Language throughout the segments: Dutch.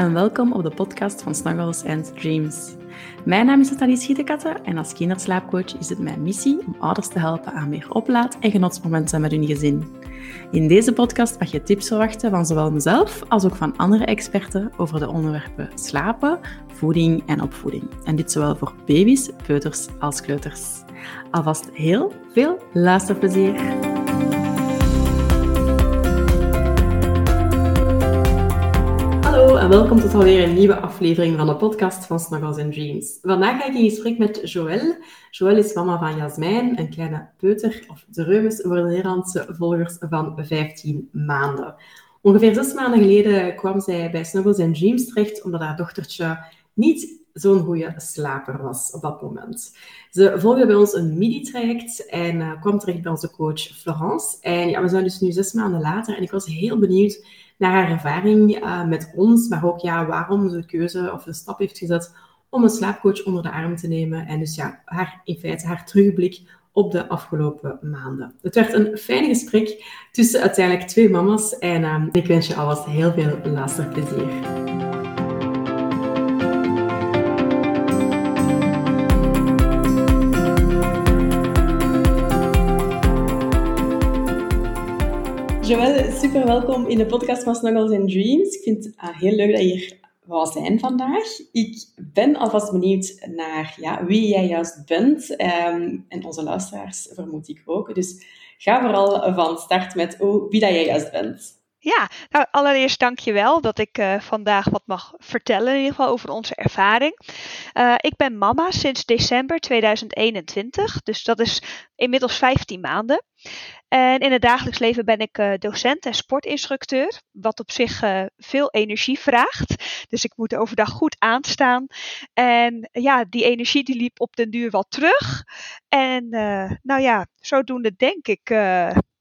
en welkom op de podcast van Snuggles and Dreams. Mijn naam is Nathalie Schietekatten en als kinderslaapcoach is het mijn missie om ouders te helpen aan meer oplaad- en genotsmomenten met hun gezin. In deze podcast mag je tips verwachten van zowel mezelf als ook van andere experten over de onderwerpen slapen, voeding en opvoeding. En dit zowel voor baby's, peuters als kleuters. Alvast heel veel luisterplezier! Welkom tot alweer een nieuwe aflevering van de podcast van Snuggles and Dreams. Vandaag ga ik in gesprek met Joël. Joël is mama van Jasmijn, een kleine peuter of dreumes voor de Nederlandse volgers van 15 maanden. Ongeveer zes maanden geleden kwam zij bij Snuggles and Dreams terecht omdat haar dochtertje niet zo'n goede slaper was op dat moment. Ze volgde bij ons een midi-traject en uh, kwam terecht bij onze coach Florence. En ja, we zijn dus nu zes maanden later en ik was heel benieuwd naar haar ervaring uh, met ons, maar ook ja, waarom ze de keuze of de stap heeft gezet om een slaapcoach onder de arm te nemen. En dus ja, haar, in feite haar terugblik op de afgelopen maanden. Het werd een fijn gesprek tussen uiteindelijk twee mama's en uh, ik wens je alvast heel veel luisterplezier. Joël, super welkom in de podcast van Snuggles and Dreams. Ik vind het uh, heel leuk dat je hier wou zijn vandaag. Ik ben alvast benieuwd naar ja, wie jij juist bent. Um, en onze luisteraars vermoed ik ook. Dus ga vooral van start met oh, wie dat jij juist bent. Ja, nou allereerst dank je wel dat ik uh, vandaag wat mag vertellen in ieder geval over onze ervaring. Uh, ik ben mama sinds december 2021, dus dat is inmiddels 15 maanden. En in het dagelijks leven ben ik uh, docent en sportinstructeur, wat op zich veel energie vraagt. Dus ik moet overdag goed aanstaan. En ja, die energie die liep op den duur wat terug. En nou ja, zodoende denk ik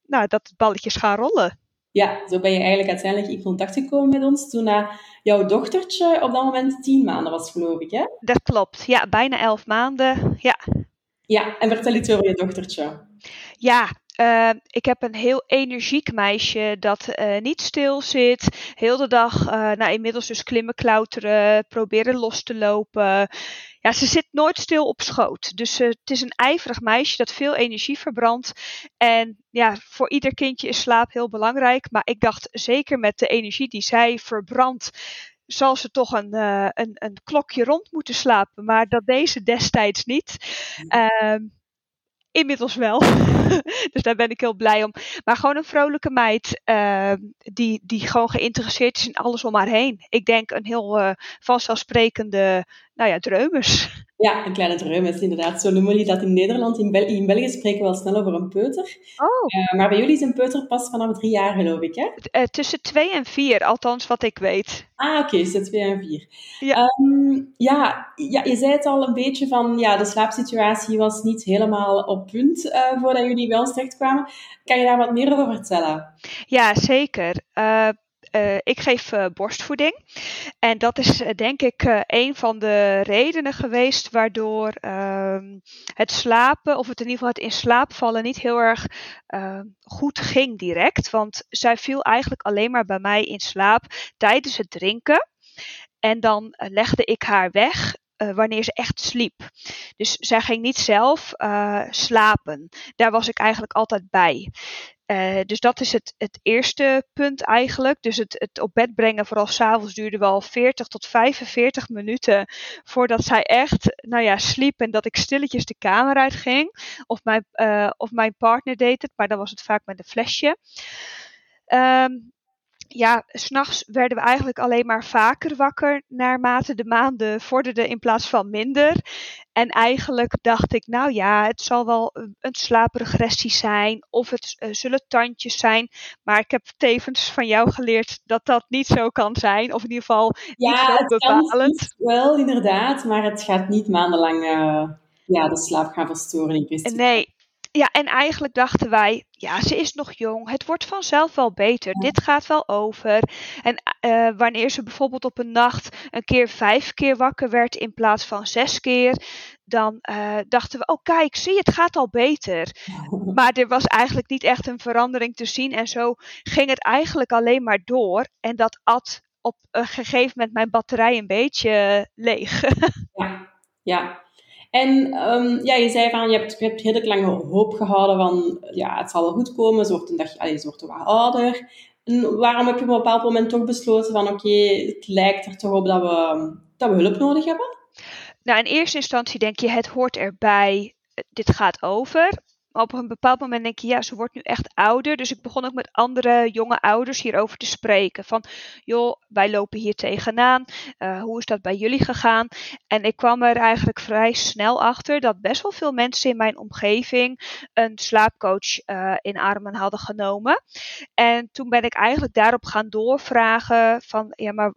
nou, dat het balletjes gaan rollen. Ja, zo ben je eigenlijk uiteindelijk in contact gekomen met ons toen uh, jouw dochtertje op dat moment tien maanden was, geloof ik, hè? Dat klopt, ja, bijna elf maanden, ja. Ja, en vertel iets over je dochtertje. Ja, uh, ik heb een heel energiek meisje dat uh, niet stil zit. Heel de dag, uh, nou inmiddels dus klimmen, klauteren, proberen los te lopen. Ja, ze zit nooit stil op schoot. Dus het is een ijverig meisje dat veel energie verbrandt. En ja, voor ieder kindje is slaap heel belangrijk. Maar ik dacht zeker met de energie die zij verbrandt zal ze toch een, uh, een, een klokje rond moeten slapen. Maar dat deze destijds niet. Uh, inmiddels wel. dus daar ben ik heel blij om. Maar gewoon een vrolijke meid uh, die, die gewoon geïnteresseerd is in alles om haar heen. Ik denk een heel uh, vanzelfsprekende, nou ja, dreumes. Ja, een kleine dreumes, inderdaad. Zo noemen jullie dat in Nederland. In, Bel in België spreken we wel snel over een peuter. Oh. Uh, maar bij jullie is een peuter pas vanaf drie jaar, geloof ik, hè? tussen twee en vier, althans wat ik weet. Ah, oké, okay, tussen twee en vier. Ja. Um, ja, ja, je zei het al een beetje van, ja, de slaapsituatie was niet helemaal op punt uh, voordat jullie bij ons terechtkwamen. Kan je daar wat meer over vertellen? Ja, zeker. Uh, ik geef uh, borstvoeding. En dat is uh, denk ik een van de redenen geweest waardoor ehm, het slapen, of het in ieder geval het in slaap vallen, niet heel erg ehm, goed ging direct. Want zij viel eigenlijk alleen maar bij mij in slaap tijdens het drinken. En dan legde ik haar weg wanneer ze echt sliep. Dus zij ging niet zelf slapen. Daar was ik eigenlijk altijd bij. Uh, dus dat is het, het eerste punt eigenlijk. Dus het, het op bed brengen, vooral s'avonds, duurde wel 40 tot 45 minuten voordat zij echt, nou ja, sliep en dat ik stilletjes de kamer uitging. Of mijn, of mijn partner deed het, maar dan was het vaak met een flesje. Um, ja, s'nachts werden we eigenlijk alleen maar vaker wakker naarmate de maanden vorderden in plaats van minder. En eigenlijk dacht ik, nou ja, het zal wel een slaapregressie zijn of het uh, zullen tandjes zijn. Maar ik heb tevens van jou geleerd dat dat niet zo kan zijn. Of in ieder geval ja, niet zo bepalend. Wel, inderdaad, maar het gaat niet maandenlang uh, ja, de slaap gaan verstoren in kwestie. Nee, ja, en eigenlijk dachten wij, ja, ze is nog jong. Het wordt vanzelf wel beter. Ja. Dit gaat wel over. En uh, wanneer ze bijvoorbeeld op een nacht een keer vijf keer wakker werd in plaats van zes keer, dan uh, dachten we, oh kijk, zie, het gaat al beter. Maar er was eigenlijk niet echt een verandering te zien. En zo ging het eigenlijk alleen maar door. En dat at op een gegeven moment mijn batterij een beetje leeg. ja, ja. En um, ja, je zei van, je hebt, je hebt heel lange hoop gehouden van, ja, het zal wel goed komen, ze wordt een dag, allez, ze wordt wat ouder. En waarom heb je op een bepaald moment toch besloten van, oké, het lijkt er toch op dat we, dat we hulp nodig hebben? Nou, in eerste instantie denk je, het hoort erbij, dit gaat over op een bepaald moment denk je, ja, ze wordt nu echt ouder. Dus ik begon ook met andere jonge ouders hierover te spreken. Van, joh, wij lopen hier tegenaan. Uh, hoe is dat bij jullie gegaan? En ik kwam er eigenlijk vrij snel achter dat best wel veel mensen in mijn omgeving een slaapcoach uh, in armen hadden genomen. En toen ben ik eigenlijk daarop gaan doorvragen van, ja, maar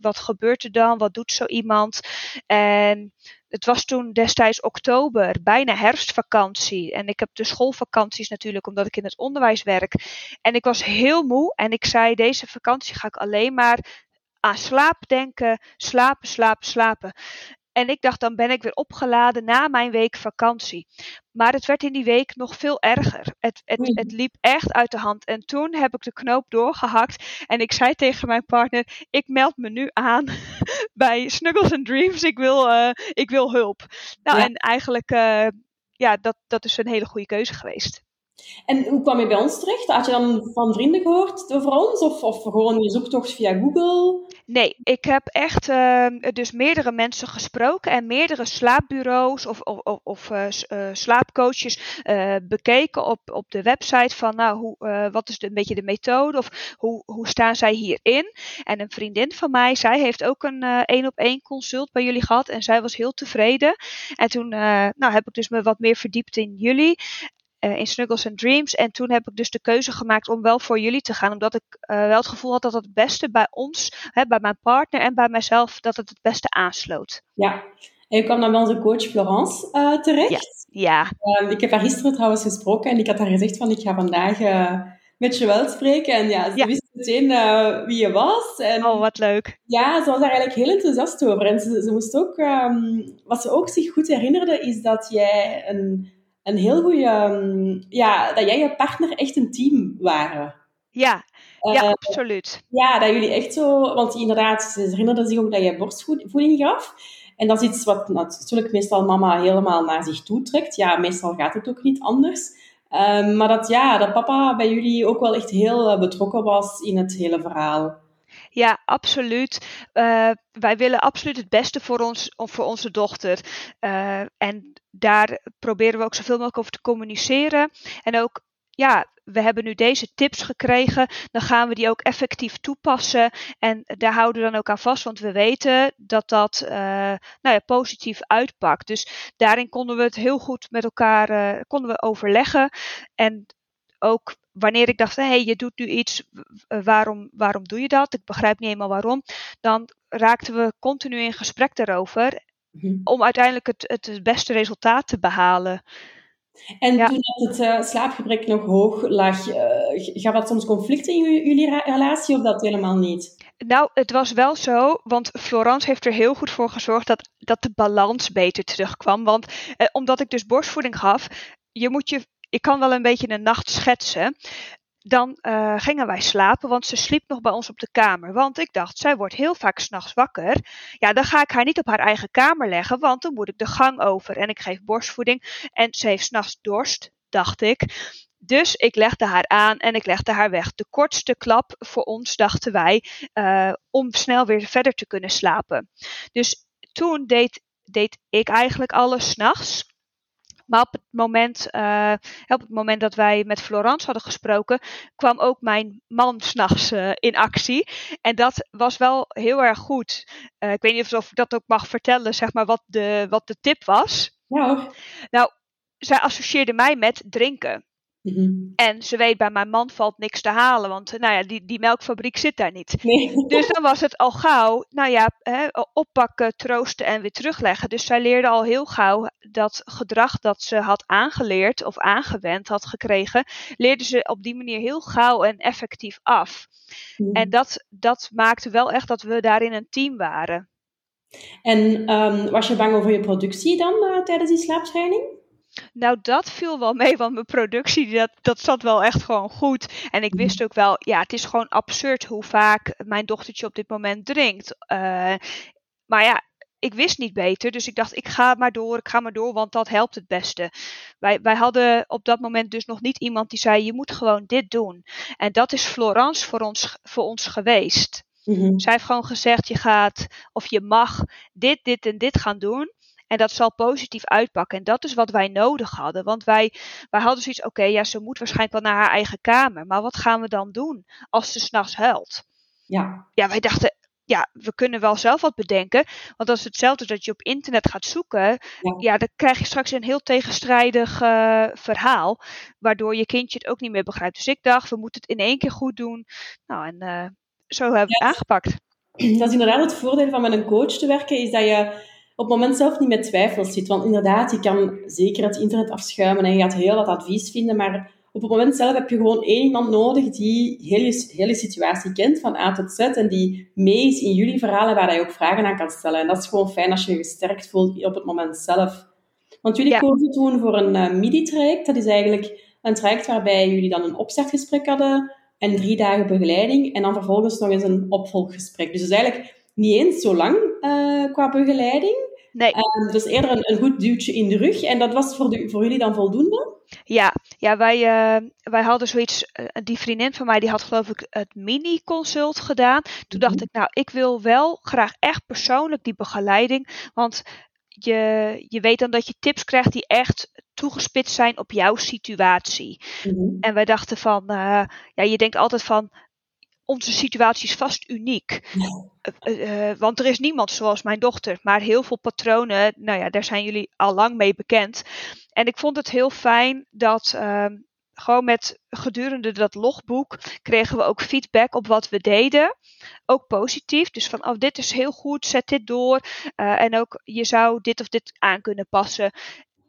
wat gebeurt er dan? Wat doet zo iemand? En het was toen destijds oktober, bijna herfstvakantie. En ik heb de schoolvakanties natuurlijk, omdat ik in het onderwijs werk. En ik was heel moe en ik zei: Deze vakantie ga ik alleen maar aan slaap denken. Slapen, slapen, slapen. En ik dacht, dan ben ik weer opgeladen na mijn week vakantie. Maar het werd in die week nog veel erger. Het, het, het liep echt uit de hand. En toen heb ik de knoop doorgehakt. En ik zei tegen mijn partner: Ik meld me nu aan bij Snuggles and Dreams. Ik wil, uh, ik wil hulp. Nou, en eigenlijk, uh, ja, dat, dat is een hele goede keuze geweest. En hoe kwam je bij ons terecht? Had je dan van vrienden gehoord over ons? Of, of gewoon je zoektocht via Google? Nee, ik heb echt uh, dus meerdere mensen gesproken en meerdere slaapbureaus of, of, of uh, slaapcoaches uh, bekeken op, op de website van nou, hoe, wat is de, een beetje de methode of hoe, hoe staan zij hierin. En een vriendin van mij, zij heeft ook een één op één consult bij jullie gehad en zij was heel tevreden. En toen nou, heb ik dus me wat meer verdiept in jullie uh, in Snuggles and Dreams. En toen heb ik dus de keuze gemaakt om wel voor jullie te gaan. Omdat ik uh, wel het gevoel had dat het beste bij ons, hè, bij mijn partner en bij mijzelf, dat het het beste aansloot. Ja, en je kwam dan bij onze coach Florence uh, terecht. Ja. ja. ik heb haar gisteren trouwens gesproken en ik had haar gezegd van ik ga vandaag met Joël spreken. En ja, ze ja. wist meteen wie je was. En, oh, wat leuk. Ja, ze was daar eigenlijk heel enthousiast over. En ze, ze moest ook, um, wat ze ook zich goed herinnerde, is dat jij een een heel goede, ehm, ja, dat jij en je partner echt een team waren. Ja, ja, uh, absoluut. Ja, dat jullie echt zo, want inderdaad, ze herinnerde zich ook dat jij borstvoeding gaf. En dat is iets wat natuurlijk meestal mama helemaal naar zich toe trekt. Ja, meestal gaat het ook niet anders. Um, maar dat, ja, dat papa bij jullie ook wel echt heel uh, betrokken was in het hele verhaal. Ja, absoluut. Uh, wij willen absoluut het beste voor, ons, voor onze dochter. Uh, en daar proberen we ook zoveel mogelijk over te communiceren. En ook, ja, we hebben nu deze tips gekregen. Dan gaan we die ook effectief toepassen. En daar houden we dan ook aan vast, want we weten dat dat uh, nou ja, positief uitpakt. Dus daarin konden we het heel goed met elkaar konden we overleggen. En ook wanneer ik dacht, hé, hey, je doet nu iets, waarom, waarom doe je dat? Ik begrijp niet helemaal waarom. Dan raakten we continu in gesprek daarover. Mhm. Om uiteindelijk het, het beste resultaat te behalen. En toen het uh, slaapgebrek nog hoog lag, uh, gaf dat soms conflicten in jullie relatie of dat helemaal niet? Nou, het was wel zo, want Florence heeft er heel goed voor gezorgd dat, dat de balans beter terugkwam. Want eh, omdat ik dus borstvoeding gaf, je moet je ik kan wel een beetje een nacht schetsen. Dan uh, gingen wij slapen, want ze sliep nog bij ons op de kamer. Want ik dacht, zij wordt heel vaak s'nachts wakker. Ja, dan ga ik haar niet op haar eigen kamer leggen, want dan moet ik de gang over. En ik geef borstvoeding en ze heeft s'nachts dorst, dacht ik. Dus ik legde haar aan en ik legde haar weg. De kortste klap voor ons, dachten wij, uh, om snel weer verder te kunnen slapen. Dus toen deed, deed ik eigenlijk alles s'nachts. Maar op het moment, uh, op het moment dat wij met Florence hadden gesproken, kwam ook mijn man s'nachts uh, in actie. En dat was wel heel erg goed. Uh, ik weet niet of ik dat ook mag vertellen, zeg maar, wat de, wat de tip was. Ja. Nou, zij associeerde mij met drinken. Mhm. En ze weet, bij mijn man valt niks te halen, want nou ja, die, die melkfabriek zit daar niet. Nee. Dus dan was het al gauw, nou ja, hè, oppakken, troosten en weer terugleggen. Dus zij leerde al heel gauw dat gedrag dat ze had aangeleerd of aangewend had gekregen, leerde ze op die manier heel gauw en effectief af. Mhm. En dat, dat maakte wel echt dat we daarin een team waren. En um, was je bang over je productie dan uh, tijdens die slaaptraining? Nou, dat viel wel mee, want mijn productie, dat, dat zat wel echt gewoon goed. En ik wist ook wel, ja, het is gewoon absurd hoe vaak mijn dochtertje op dit moment drinkt. Uh, maar ja, ik wist niet beter, dus ik dacht, ik ga maar door, ik ga maar door, want dat helpt het beste. Wij, wij hadden op dat moment dus nog niet iemand die zei, je moet gewoon dit doen. En dat is Florence voor ons, voor ons geweest. Mm Zij heeft gewoon gezegd, je gaat of je mag dit, dit en dit gaan doen. En dat zal positief uitpakken. En dat is wat wij nodig hadden. Want wij, wij hadden zoiets, oké, ja, ze moet waarschijnlijk wel naar haar eigen kamer. Maar wat gaan we dan doen als ze s'nachts huilt? Ja. Ja, wij dachten, ja, we kunnen wel zelf wat bedenken. Want als het hetzelfde dat je op internet gaat zoeken, ja, dan krijg je straks een heel tegenstrijdig uh, verhaal. Waardoor je kindje het ook niet meer begrijpt. Dus ik dacht, we moeten het in één keer goed doen. Nou, en uh, zo hebben we het aangepakt. Dat is inderdaad het voordeel van met een coach te werken, is dat je op het moment zelf niet met twijfels zit. Want inderdaad, je kan zeker het internet afschuimen en je gaat heel wat advies vinden, maar op het moment zelf heb je gewoon één iemand nodig die heel je, hele situatie kent, van A tot Z, en die mee is in jullie verhalen waar je ook vragen aan kan stellen. En dat is gewoon fijn als je je gesterkt voelt op het moment zelf. Want jullie ja. kozen toen voor een uh, MIDI-traject. Dat is eigenlijk een traject waarbij jullie dan een opstartgesprek hadden en drie dagen begeleiding, en dan vervolgens nog eens een opvolggesprek. Dus dat is eigenlijk niet eens zo lang uh, qua begeleiding. Nee. Um, dus eerder een, een, goed duwtje in de rug. En dat was voor, de, voor jullie dan voldoende? Ja, ja wij, uh, wij hadden zoiets. Uh, die vriendin van mij die had geloof ik het mini-consult gedaan. Toen dacht ik, nou, ik wil wel graag echt persoonlijk die begeleiding. Want je, je weet dan dat je tips krijgt die echt toegespitst zijn op jouw situatie. Mm -hmm. En wij dachten van, uh, ja, je denkt altijd van, onze situatie is vast uniek. Uh, uh, want er is niemand zoals mijn dochter. Maar heel veel patronen, nou ja, daar zijn jullie al lang mee bekend. En ik vond het heel fijn dat uh, gewoon met gedurende dat logboek kregen we ook feedback op wat we deden. Ook positief. Dus van, oh, dit is heel goed, zet dit door. en ook, je zou dit of dit aan kunnen passen.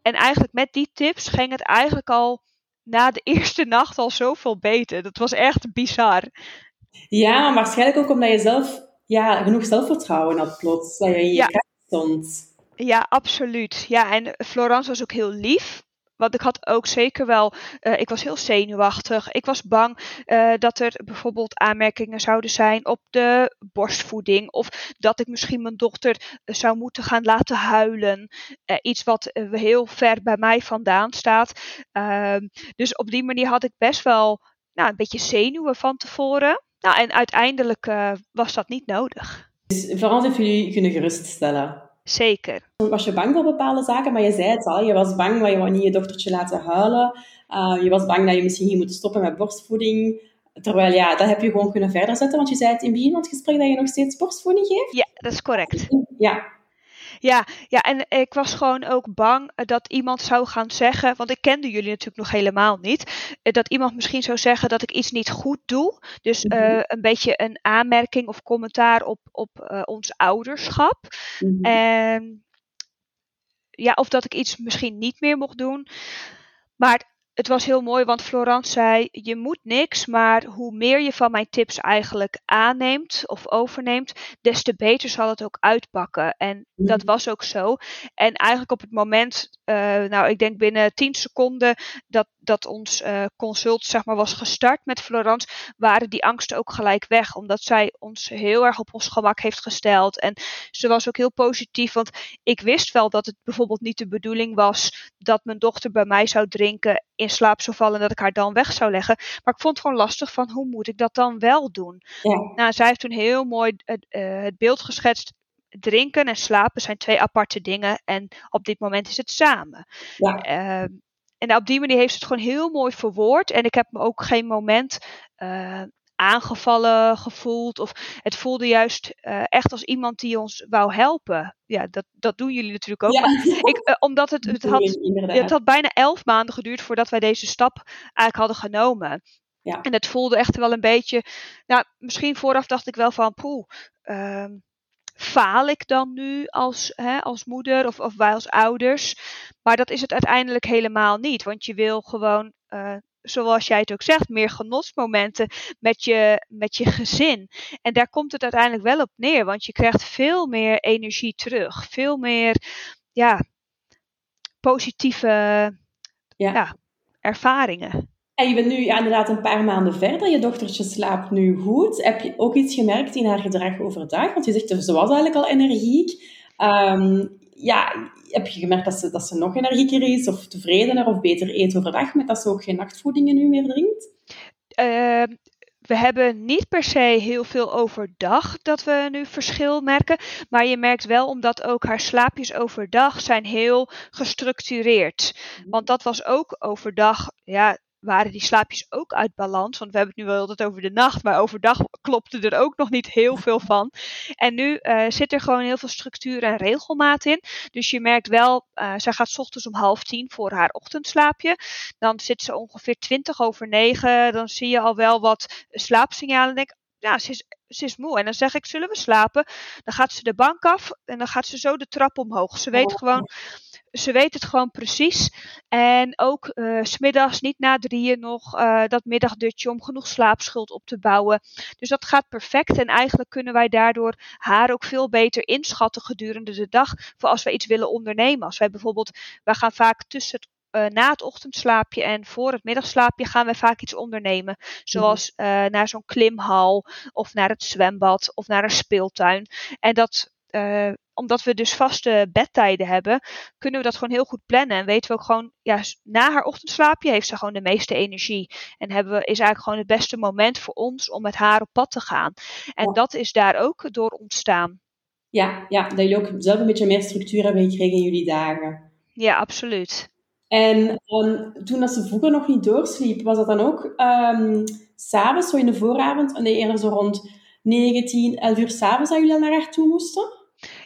En eigenlijk met die tips ging het eigenlijk al na de eerste nacht al zoveel beter. Dat was echt bizar. Ja, waarschijnlijk ook omdat je zelf ja, genoeg zelfvertrouwen had plots. Dat je in je ja. stond. Ja, absoluut. Ja, en Florence was ook heel lief. Want ik had ook zeker wel, uh, ik was heel zenuwachtig. Ik was bang uh, dat er bijvoorbeeld aanmerkingen zouden zijn op de borstvoeding. Of dat ik misschien mijn dochter uh, zou moeten gaan laten huilen. iets wat heel ver bij mij vandaan staat. Ehm, dus op die manier had ik best wel nou, een beetje zenuwen van tevoren. Nou, en uiteindelijk uh, was dat niet nodig. Dus Florence heeft jullie kunnen geruststellen? Zeker. Was je bang voor bepaalde zaken? Maar je zei het al, je was bang, maar je wou niet je dochtertje laten huilen. Uh, je was bang dat je misschien ging moeten stoppen met borstvoeding. Terwijl, ja, dat heb je gewoon kunnen verder zetten. Want je zei het in het begin van het gesprek dat je nog steeds borstvoeding geeft. Ja, dat is correct. Ja, ja, ja, en ik was gewoon ook bang dat iemand zou gaan zeggen, want ik kende jullie natuurlijk nog helemaal niet, eh, dat iemand misschien zou zeggen dat ik iets niet goed doe. Dus mm -hmm. uh, een beetje een aanmerking of commentaar op, op uh, ons ouderschap. Mm -hmm. En ja, of dat ik iets misschien niet meer mocht doen. Maar het was heel mooi, want Florence zei: Je moet niks, maar hoe meer je van mijn tips eigenlijk aanneemt of overneemt, des te beter zal het ook uitpakken. En dat was ook zo. En eigenlijk op het moment, uh, nou, ik denk binnen 10 seconden dat, dat ons uh, consult zeg maar, was gestart met Florence, waren die angsten ook gelijk weg. Omdat zij ons heel erg op ons gemak heeft gesteld. En ze was ook heel positief, want ik wist wel dat het bijvoorbeeld niet de bedoeling was dat mijn dochter bij mij zou drinken in slaap zou vallen en dat ik haar dan weg zou leggen. Maar ik vond het gewoon lastig van hoe moet ik dat dan wel doen. Ja. Nou, zij heeft toen heel mooi het, uh, het beeld geschetst. Drinken en slapen zijn twee aparte dingen en op dit moment is het samen. Ja. Uh, en op die manier heeft ze het gewoon heel mooi verwoord. En ik heb me ook geen moment uh, aangevallen gevoeld. Of het voelde juist uh, echt als iemand die ons wou helpen. Ja, dat, dat doen jullie natuurlijk ook. Ja. Ik, uh, omdat het, het, had, het had bijna elf maanden geduurd voordat wij deze stap eigenlijk hadden genomen. Ja. En het voelde echt wel een beetje. Nou, misschien vooraf dacht ik wel van poeh. Uh, faal ik dan nu als, hè, als moeder of, of wij als ouders? Maar dat is het uiteindelijk helemaal niet. Want je wil gewoon uh, zoals jij het ook zegt, meer genotsmomenten met je, met je gezin. En daar komt het uiteindelijk wel op neer, want je krijgt veel meer energie terug. Veel meer, ja, positieve ja. ja. ervaringen. En je bent nu ja, inderdaad een paar maanden verder. Je dochtertje slaapt nu goed. Heb je ook iets gemerkt in haar gedrag overdag? Want je zegt, ze was eigenlijk al energiek. Um, ja, heb je gemerkt dat ze, dat ze nog energieker is? Of tevredener of beter eet overdag? Met dat ze ook geen nachtvoedingen nu meer drinkt? Uh, we hebben niet per se heel veel overdag dat we nu verschil merken. Maar je merkt wel omdat ook haar slaapjes overdag zijn heel gestructureerd. Mhm. Want dat was ook overdag, ja, waren die slaapjes ook uit balans. Want we hebben het nu wel altijd over de nacht, maar overdag klopte er ook nog niet heel veel van. En nu uh, zit er gewoon heel veel structuur en regelmaat in. Dus je merkt wel, uh, zij gaat s ochtends om half tien voor haar ochtendslaapje. Dan zit ze ongeveer twintig over negen. Dan zie je al wel wat slaapsignalen. En denk, ja, ze is, ze is moe. En dan zeg ik, zullen we slapen? Dan gaat ze de bank af en dan gaat ze zo de trap omhoog. Ze weet oh. gewoon ze weet het gewoon precies. En ook uh, smiddags, niet na drieën nog, uh, dat middagdutje om genoeg slaapschuld op te bouwen. Dus dat gaat perfect. En eigenlijk kunnen wij daardoor haar ook veel beter inschatten gedurende de dag. Voor als we iets willen ondernemen. Als wij bijvoorbeeld, wij gaan vaak tussen het uh, na het ochtendslaapje en voor het middagslaapje gaan we vaak iets ondernemen. Zoals uh, naar zo'n klimhal of naar het zwembad of naar een speeltuin. En dat uh, omdat we dus vaste bedtijden hebben, kunnen we dat gewoon heel goed plannen. En weten we ook gewoon, ja, na haar ochtendslaapje heeft ze gewoon de meeste energie. En hebben we, is eigenlijk gewoon het beste moment voor ons om met haar op pad te gaan. En dat is daar ook door ontstaan. Ja, ja, dat jullie ook zelf een beetje meer structuur hebben gekregen in jullie dagen. Ja, absoluut. En um, toen dat ze vroeger nog niet doorsliep, was dat dan ook um, s'avonds, zo in de vooravond, en eerder zo rond 19, 11 uur s'avonds dat jullie naar haar toe moesten?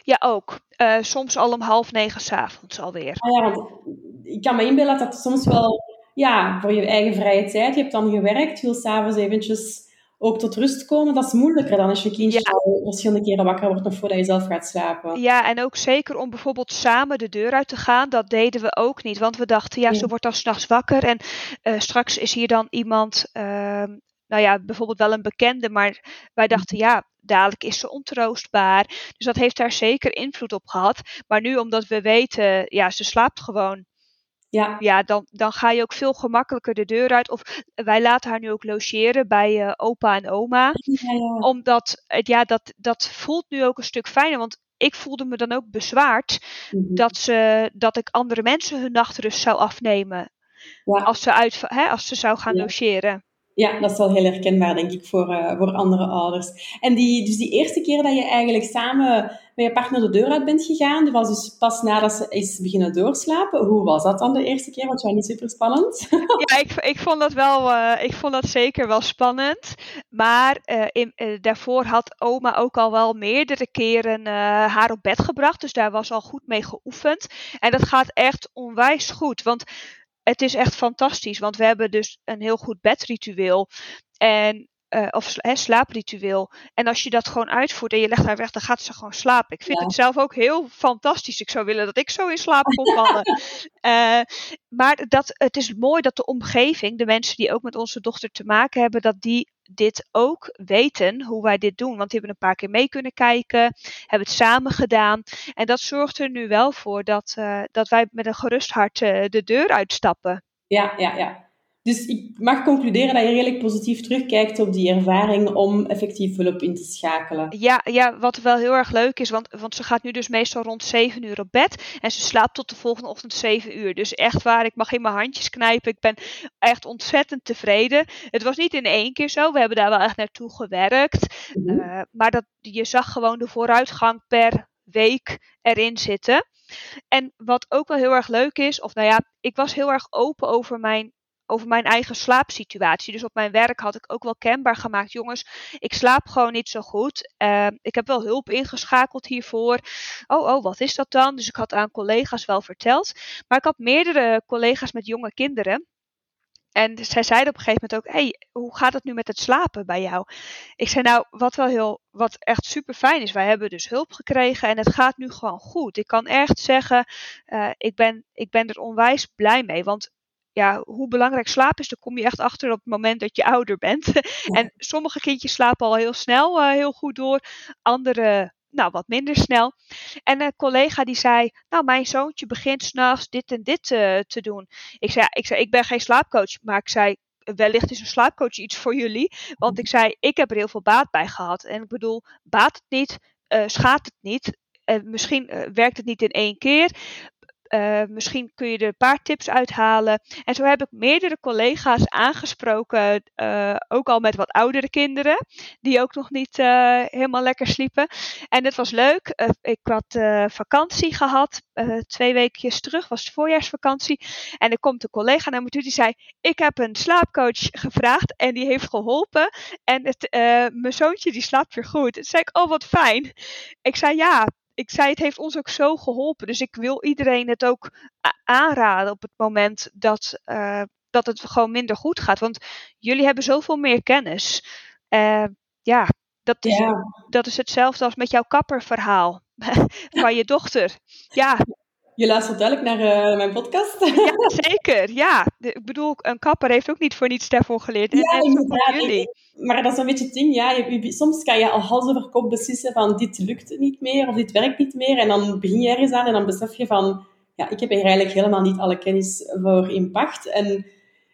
Ja, ook. Uh, soms al om half negen s'avonds alweer. Ah ja, want ik kan me inbeelden dat dat soms wel, ja, voor je eigen vrije tijd, je hebt dan gewerkt, wil s'avonds eventjes ook tot rust komen. Dat is moeilijker dan als je kindje ja. al verschillende keren wakker wordt nog voordat je zelf gaat slapen. Ja, en ook zeker om bijvoorbeeld samen de deur uit te gaan, dat deden we ook niet. Want we dachten, ja, ze wordt dan s'nachts wakker en uh, straks is hier dan iemand... Uh, nou ja, bijvoorbeeld wel een bekende, maar wij dachten, ja, dadelijk is ze ontroostbaar. Dus dat heeft daar zeker invloed op gehad. Maar nu, omdat we weten, ja, ze slaapt gewoon. Ja, ja dan, dan ga je ook veel gemakkelijker de deur uit. Of wij laten haar nu ook logeren bij uh, opa en oma. Ja, ja. Omdat, ja, dat, dat voelt nu ook een stuk fijner. Want ik voelde me dan ook bezwaard mm-hmm. dat, ze, dat ik andere mensen hun nachtrust zou afnemen. Ja. Als, ze uit, hè, als ze zou gaan logeren. Ja, dat is wel heel herkenbaar, denk ik, voor, uh, voor andere ouders. En die, dus die eerste keer dat je eigenlijk samen met je partner de deur uit bent gegaan, dat was dus pas nadat ze is beginnen doorslapen. Hoe was dat dan de eerste keer? Want was niet super spannend. ja, ik, ik vond dat wel, uh, ik vond dat zeker wel spannend. Maar in, daarvoor had oma ook al wel meerdere keren haar op bed gebracht. Dus daar was al goed mee geoefend. En dat gaat echt onwijs goed. Want het is echt fantastisch, want we hebben dus een heel goed bedritueel. En uh, of hè, slaapritueel. En als je dat gewoon uitvoert en je legt haar weg, dan gaat ze gewoon slapen. Ik vind het zelf ook heel fantastisch. Ik zou willen dat ik zo in slaap kon vallen. uh, maar dat, het is mooi dat de omgeving, de mensen die ook met onze dochter te maken hebben, dat die dit ook weten, hoe wij dit doen. Want die hebben een paar keer mee kunnen kijken, hebben het samen gedaan. En dat zorgt er nu wel voor dat, uh, dat wij met een gerust hart uh, de deur uitstappen. Ja, ja, ja. Dus ik mag concluderen dat je redelijk positief terugkijkt op die ervaring om effectief hulp in te schakelen. Ja, ja wat wel heel erg leuk is, want, want ze gaat nu dus meestal rond 7 uur op bed en ze slaapt tot de volgende ochtend 7 uur. Dus echt waar, ik mag in mijn handjes knijpen. Ik ben echt ontzettend tevreden. Het was niet in één keer zo, we hebben daar wel echt naartoe gewerkt. Mm -hmm. uh, maar dat, je zag gewoon de vooruitgang per week erin zitten. En wat ook wel heel erg leuk is, of nou ja, ik was heel erg open over mijn over mijn eigen slaapsituatie. Dus op mijn werk had ik ook wel kenbaar gemaakt, jongens, ik slaap gewoon niet zo goed. Uh, ik heb wel hulp ingeschakeld hiervoor. Oh, oh, wat is dat dan? Dus ik had aan collega's wel verteld. Maar ik had meerdere collega's met jonge kinderen. En zij zeiden op een gegeven moment ook: hey, hoe gaat het nu met het slapen bij jou? Ik zei: Nou, wat wel heel, wat echt super fijn is. Wij hebben dus hulp gekregen en het gaat nu gewoon goed. Ik kan echt zeggen: uh, ik, ben, ik ben er onwijs blij mee. Want ja, hoe belangrijk slaap is, daar kom je echt achter op het moment dat je ouder bent. en sommige kindjes slapen al heel snel uh, heel goed door. Andere nou, wat minder snel. En een collega die zei, nou, mijn zoontje begint s'nachts dit en dit uh, te doen. Ik zei, ik zei, ik ben geen slaapcoach, maar ik zei, wellicht is een slaapcoach iets voor jullie. Want ik zei, ik heb er heel veel baat bij gehad. En ik bedoel, baat het niet, uh, schaadt het niet. En misschien uh, werkt het niet in één keer. Uh, misschien kun je er een paar tips uithalen. En zo heb ik meerdere collega's aangesproken, uh, ook al met wat oudere kinderen, die ook nog niet uh, helemaal lekker sliepen. En het was leuk. ik had vakantie gehad, twee weekjes terug, was het voorjaarsvakantie. En er komt een collega naar me toe die zei: Ik heb een slaapcoach gevraagd en die heeft geholpen. En het, mijn zoontje die slaapt weer goed. Toen zei ik: Oh, wat fijn. Ik zei: Ja, ik zei, het heeft ons ook zo geholpen. Dus ik wil iedereen het ook aanraden op het moment dat, uh, dat het gewoon minder goed gaat. Want jullie hebben zoveel meer kennis. Uh, ja, dat is, ja. dat is hetzelfde als met jouw kapperverhaal van je dochter. Ja, je luistert duidelijk naar uh, mijn podcast. Ja, zeker. Ja. De, ik bedoel, een kapper heeft ook niet voor niets daarvoor geleerd. Ja, inderdaad. Jullie. Maar dat is een beetje het ding. Ja. Je, je, soms kan je al hals over kop beslissen van dit lukt niet meer of dit werkt niet meer. En dan begin je ergens aan en dan besef je van ja, ik heb hier eigenlijk helemaal niet alle kennis voor in pacht. En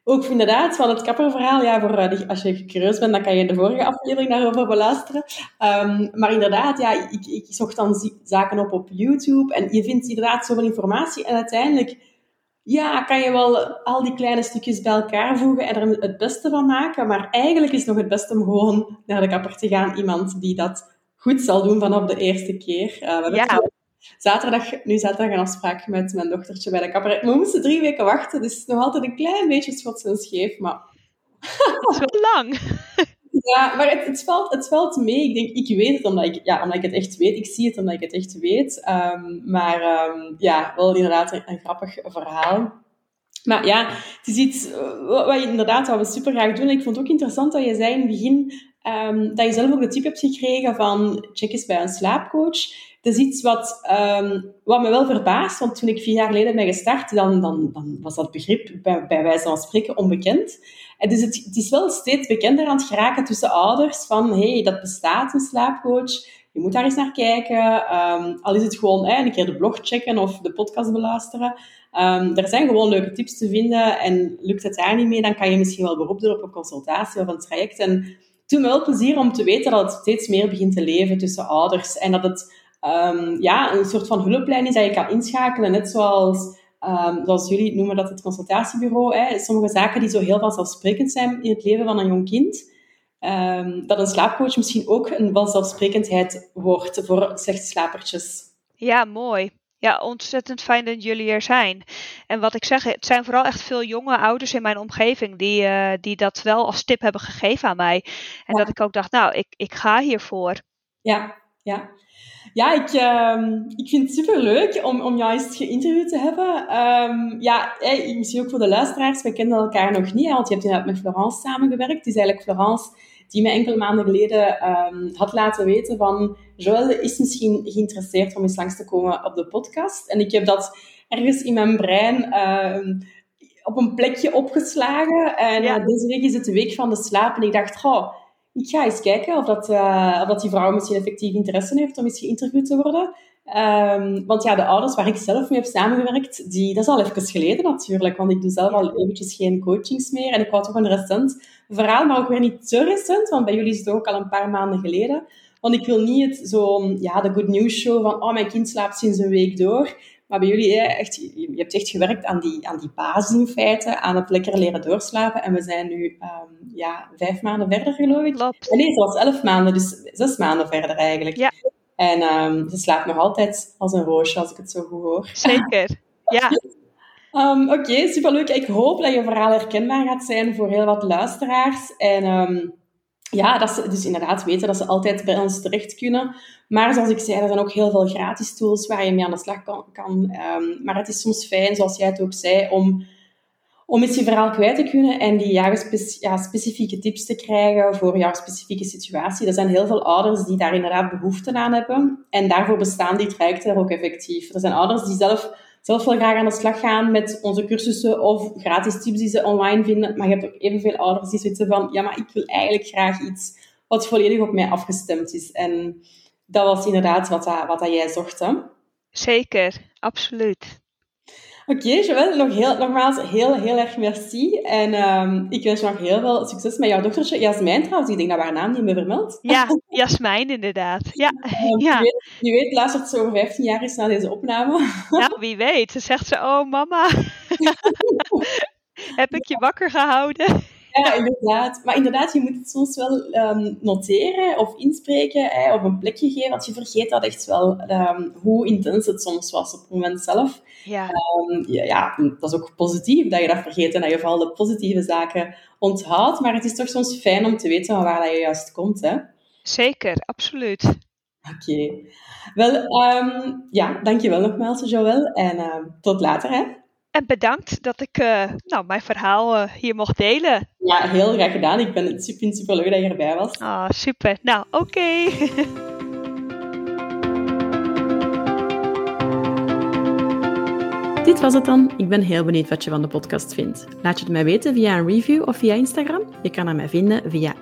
ook inderdaad van het kapperverhaal. Ja, voor, uh, als je curieus bent, dan kan je de vorige aflevering daarover beluisteren. Um, maar inderdaad, ja, ik, ik zocht dan zaken op op YouTube en je vindt inderdaad zoveel informatie. En uiteindelijk ja, kan je wel al die kleine stukjes bij elkaar voegen en er het beste van maken. Maar eigenlijk is het nog het beste om gewoon naar de kapper te gaan. Iemand die dat goed zal doen vanaf de eerste keer. Uh, we ja zaterdag, nu zaterdag een afspraak met mijn dochtertje bij de kapper. We moesten drie weken wachten, dus nog altijd een klein beetje schots en scheef, maar... Dat is wel lang. Ja, maar het, het, valt, het valt mee. Ik denk, ik weet het omdat ik, ja, omdat ik het echt weet. Ik zie het omdat ik het echt weet. Um, maar um, ja, wel inderdaad een, een, grappig verhaal. Maar ja, het is iets wat je inderdaad wat we super graag doen. Ik vond het ook interessant dat je zei in het begin um, dat je zelf ook de tip hebt gekregen van check eens bij een slaapcoach het is iets wat, um, wat me wel verbaast, want toen ik vier jaar geleden ben gestart, dan, dan, dan was dat begrip bij, bij wijze van spreken onbekend. En dus het, is wel steeds bekender aan het geraken tussen ouders van, hey, dat bestaat, een slaapcoach. Je moet daar eens naar kijken. Um, al is het gewoon een keer de blog checken of de podcast beluisteren. Um, er zijn gewoon leuke tips te vinden. En lukt het daar niet mee, dan kan je misschien wel beroep doen op een consultatie of een traject. En het doet me wel plezier om te weten dat het steeds meer begint te leven tussen ouders. En dat het um, ja, een soort van hulplijn is dat je kan inschakelen. Net zoals, um, zoals jullie noemen dat het consultatiebureau. Hè. Sommige zaken die zo heel vanzelfsprekend zijn in het leven van een jong kind. Um, dat een slaapcoach misschien ook een vanzelfsprekendheid wordt voor slechte slapertjes. Ja, mooi. Ja, ontzettend fijn dat jullie er zijn. En wat ik zeg, het zijn vooral echt veel jonge ouders in mijn omgeving die, uh, die dat wel als tip hebben gegeven aan mij. En ja. dat ik ook dacht, nou, ik, ik ga hiervoor. Ja, ja. Ja, ik, uh, ik vind het super leuk om, om jou eens geïnterviewd te hebben. Um, ja, hey, misschien ook voor de luisteraars, we kennen elkaar nog niet, hè, want je hebt inderdaad met Florence samengewerkt. Het is eigenlijk Florence die me enkele maanden geleden um, had laten weten van Joël is misschien geïnteresseerd om eens langs te komen op de podcast. En ik heb dat ergens in mijn brein op een plekje opgeslagen. En ja. uh, deze week is het de week van de slaap. En ik dacht, goh, ik ga eens kijken of, dat, uh, of dat die vrouw misschien effectief interesse heeft om eens geïnterviewd te worden. Um, want ja, de ouders waar ik zelf mee heb samengewerkt, die, dat is al even geleden natuurlijk, want ik doe zelf al eventjes geen coachings meer. En ik wou toch een recent verhaal, maar ook weer niet te recent, want bij jullie is het ook al een paar maanden geleden. Want ik wil niet het zo, ja, de good news show van, oh, mijn kind slaapt sinds een week door. Maar bij jullie, echt, je hebt echt gewerkt aan die, aan die basis in feite, aan het lekker leren doorslapen. En we zijn nu um, ja, vijf maanden verder, geloof ik. Klopt. Nee, het was elf maanden, dus zes maanden verder eigenlijk. Ja. En um, ze slaapt nog altijd als een roosje, als ik het zo goed hoor. Zeker, ja. um, Oké, okay, superleuk. Ik hoop dat je verhaal herkenbaar gaat zijn voor heel wat luisteraars. En ja, dat ze dus inderdaad weten dat ze altijd bij ons terecht kunnen. Maar zoals ik zei, er zijn ook heel veel gratis tools waar je mee aan de slag kan. Um, maar het is soms fijn, zoals jij het ook zei, om, om eens je verhaal kwijt te kunnen en die ja, specifieke tips te krijgen voor jouw specifieke situatie. Er zijn heel veel ouders die daar inderdaad behoefte aan hebben. En daarvoor bestaan die trajecten ook effectief. Er zijn ouders die zelf zelf wel graag aan de slag gaan met onze cursussen of gratis tips die ze online vinden. Maar je hebt ook evenveel ouders die zitten van, ja, maar ik wil eigenlijk graag iets wat volledig op mij afgestemd is. En dat was inderdaad wat, dat, wat dat jij zocht, hè? Zeker, absoluut. Oké, okay, Joël, nog heel, nogmaals heel, heel erg merci. En um, ik wens je nog heel veel succes met jouw dochtertje. Jasmijn trouwens, ik denk dat we haar naam niet meer vermeld. Ja, Jasmijn inderdaad. Ja, um, ja. Wie, weet, wie weet luistert ze over 15 jaar is na deze opname. Nou, wie weet. Ze zegt ze, oh mama, heb ik je wakker gehouden? Ja, inderdaad. Maar inderdaad, je moet het soms wel um, noteren of inspreken hè, of een plekje geven, want je vergeet dat echt wel, um, hoe intens het soms was op het moment zelf. Ja. Um, ja, ja, dat is ook positief dat je dat vergeet en dat je vooral de positieve zaken onthoudt. Maar het is toch soms fijn om te weten van waar dat je juist komt. Hè? Zeker, absoluut. Oké. Okay. Wel, ja, dankjewel nogmaals, Joël. En tot later, hè. En bedankt dat ik uh, nou, mijn verhaal uh, hier mocht delen. Ja, heel graag gedaan. Ik ben super, super leuk dat je erbij was. Ah, super. Nou, oké. Okay. Dit was het dan. Ik ben heel benieuwd wat je van de podcast vindt. Laat je het mij weten via een review of via Instagram. Je kan naar mij vinden via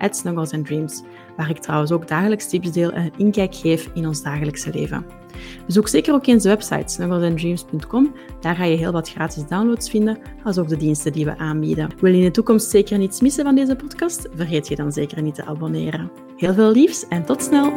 Dreams, waar ik trouwens ook dagelijks tips deel en een inkijk geef in ons dagelijkse leven. Bezoek zeker ook eens de website snugglesandreams.com. Daar ga je heel wat gratis downloads vinden, als ook de diensten die we aanbieden. Wil je in de toekomst zeker niets missen van deze podcast? Vergeet je dan zeker niet te abonneren. Heel veel liefs en tot snel!